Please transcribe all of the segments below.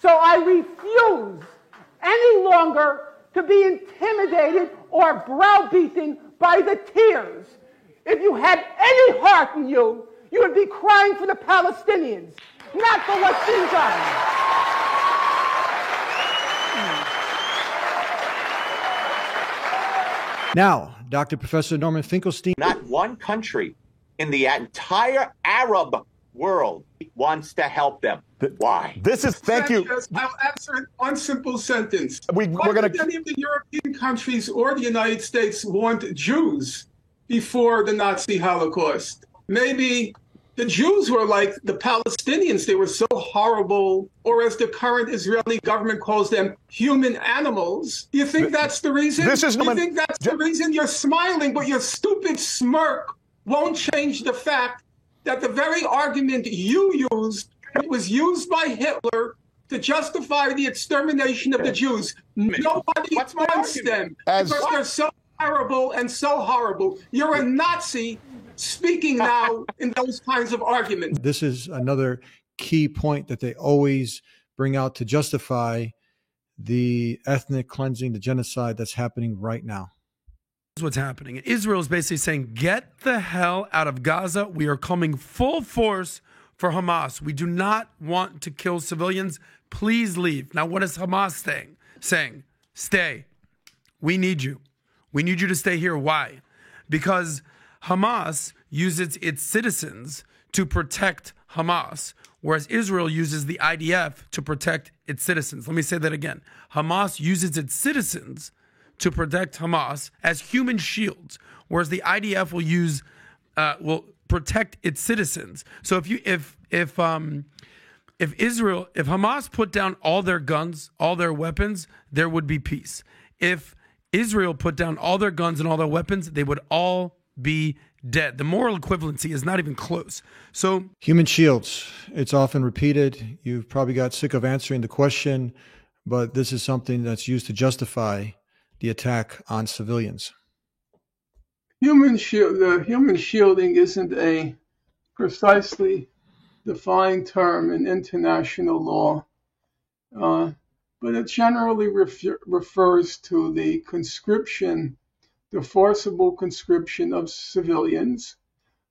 So I refuse any longer to be intimidated or browbeaten by the tears. If you had any heart in you, you would be crying for the Palestinians, not for what's being done. Now, Dr. Professor Norman Finkelstein. Not one country in the entire Arab world wants to help them. Why? This is thank you. I'll answer it one simple sentence. We, Why we're going to. any of the European countries or the United States want Jews before the Nazi Holocaust? Maybe the Jews were like the Palestinians. They were so horrible, or as the current Israeli government calls them, human animals. Do you think that's the reason? This is Do you think that's the reason you're smiling, but your stupid smirk won't change the fact that the very argument you used was used by Hitler to justify the extermination of the Jews. Nobody What's my wants argument? them As- because they're so terrible and so horrible. You're a Nazi speaking now in those kinds of arguments. This is another key point that they always bring out to justify the ethnic cleansing, the genocide that's happening right now. What's happening. Israel is basically saying, get the hell out of Gaza. We are coming full force for Hamas. We do not want to kill civilians. Please leave. Now, what is Hamas saying? Saying, stay. We need you. We need you to stay here. Why? Because Hamas uses its citizens to protect Hamas, whereas Israel uses the IDF to protect its citizens. Let me say that again. Hamas uses its citizens to protect Hamas as human shields, whereas the IDF will use uh, will protect its citizens. So if you if if um if Israel if Hamas put down all their guns, all their weapons, there would be peace. If Israel put down all their guns and all their weapons, they would all be dead. The moral equivalency is not even close. So Human shields, it's often repeated. You've probably got sick of answering the question, but this is something that's used to justify the attack on civilians. Human shield, the human shielding isn't a precisely defined term in international law, uh, but it generally refer, refers to the conscription, the forcible conscription of civilians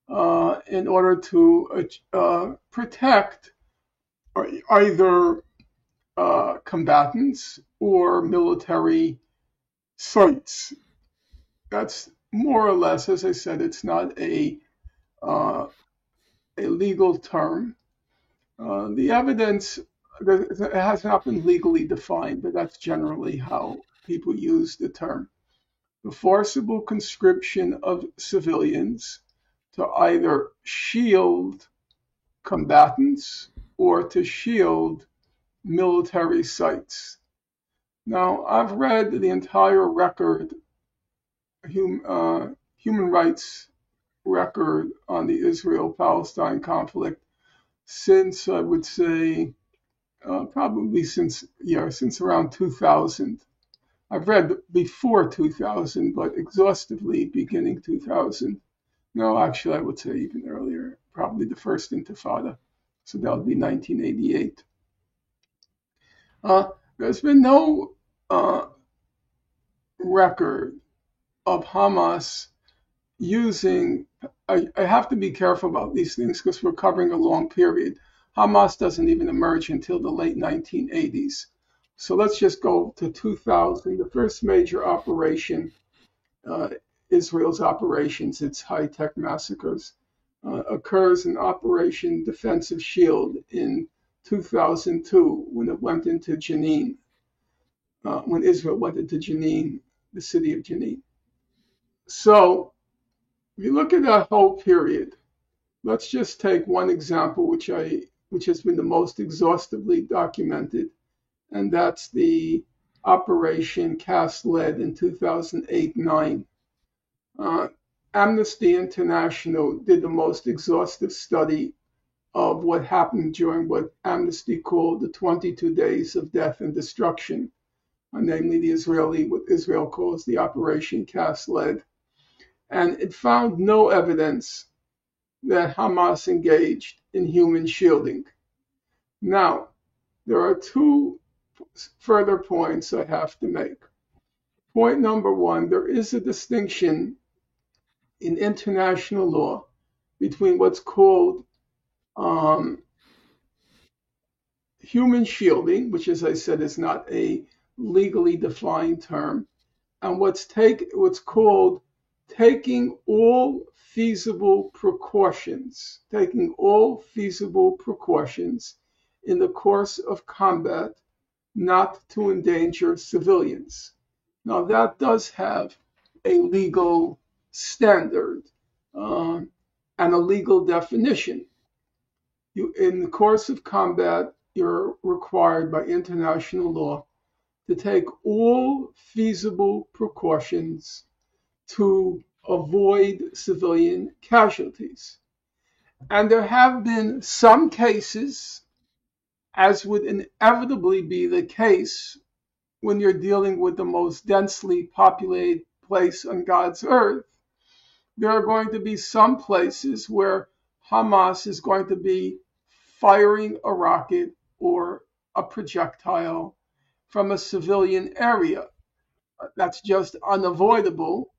uh, in order to uh, protect either uh, combatants or military sites. That's more or less, as I said, it's not a uh, a legal term. Uh, the evidence it has not been legally defined, but that's generally how people use the term. The forcible conscription of civilians to either shield combatants or to shield military sites. Now, I've read the entire record, hum, uh, human rights record on the Israel Palestine conflict since, I would say, uh, probably since, yeah, since around 2000. I've read before 2000, but exhaustively beginning 2000. No, actually, I would say even earlier, probably the first Intifada. So that would be 1988. Uh, there's been no record of Hamas using. I, I have to be careful about these things because we're covering a long period. Hamas doesn't even emerge until the late 1980s. So let's just go to 2000. The first major operation, uh, Israel's operations, its high tech massacres, uh, occurs in Operation Defensive Shield in 2002 when it went into Jenin, uh, when Israel went into Jenin, the city of Jenin. So if you look at that whole period, let's just take one example, which I which has been the most exhaustively documented, and that's the Operation Cast Lead in 2008-9. Uh, Amnesty International did the most exhaustive study of what happened during what Amnesty called the 22 days of death and destruction, namely the Israeli, what Israel calls the Operation Cast Lead. And it found no evidence that Hamas engaged in human shielding. Now, there are two further points I have to make. Point number one there is a distinction in international law between what's called um, human shielding, which, as I said, is not a legally defined term, and what's take what's called taking all feasible precautions, taking all feasible precautions in the course of combat not to endanger civilians. Now that does have a legal standard uh, and a legal definition. You, in the course of combat, you're required by international law to take all feasible precautions to avoid civilian casualties. And there have been some cases, as would inevitably be the case when you're dealing with the most densely populated place on God's earth, there are going to be some places where Hamas is going to be firing a rocket or a projectile from a civilian area. That's just unavoidable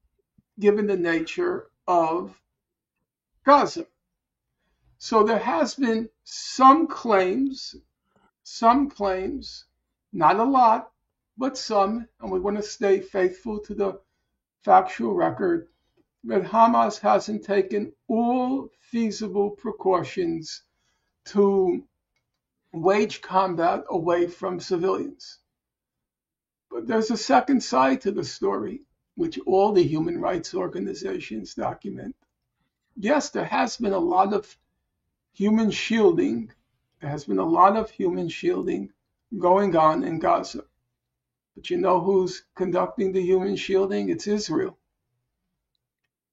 given the nature of Gaza. So there has been some claims, some claims, not a lot, but some, and we want to stay faithful to the factual record, that Hamas hasn't taken all feasible precautions to wage combat away from civilians. But there's a second side to the story, which all the human rights organizations document. Yes, there has been a lot of human shielding. There has been a lot of human shielding going on in Gaza. But you know who's conducting the human shielding? It's Israel.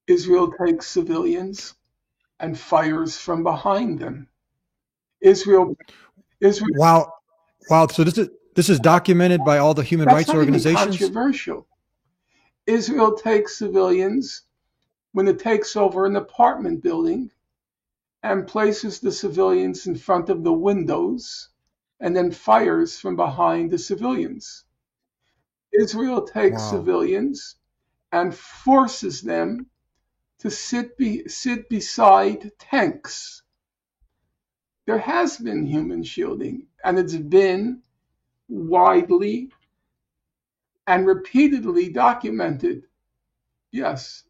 Israel takes civilians and fires from behind them. Israel Israel Wow. Wow. So this is this is documented by all the human That's rights not even organizations. controversial. Israel takes civilians when it takes over an apartment building and places the civilians in front of the windows and then fires from behind the civilians. Israel takes Wow. civilians and forces them to sit be, sit beside tanks. There has been human shielding, and it's been widely and repeatedly documented. Yes,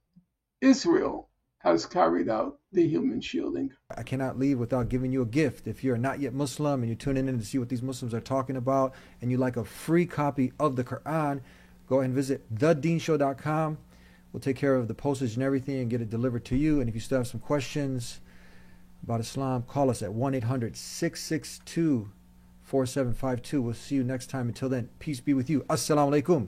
Israel has carried out the human shielding. I cannot leave without giving you a gift. If you're not yet Muslim and you're tuning in to see what these Muslims are talking about and you like a free copy of the Quran, go ahead and visit thedeenshow.com. We'll take care of the postage and everything and get it delivered to you. And if you still have some questions about Islam, call us at 1 800 662 4752. We'll see you next time. Until then, peace be with you. Assalamu alaikum.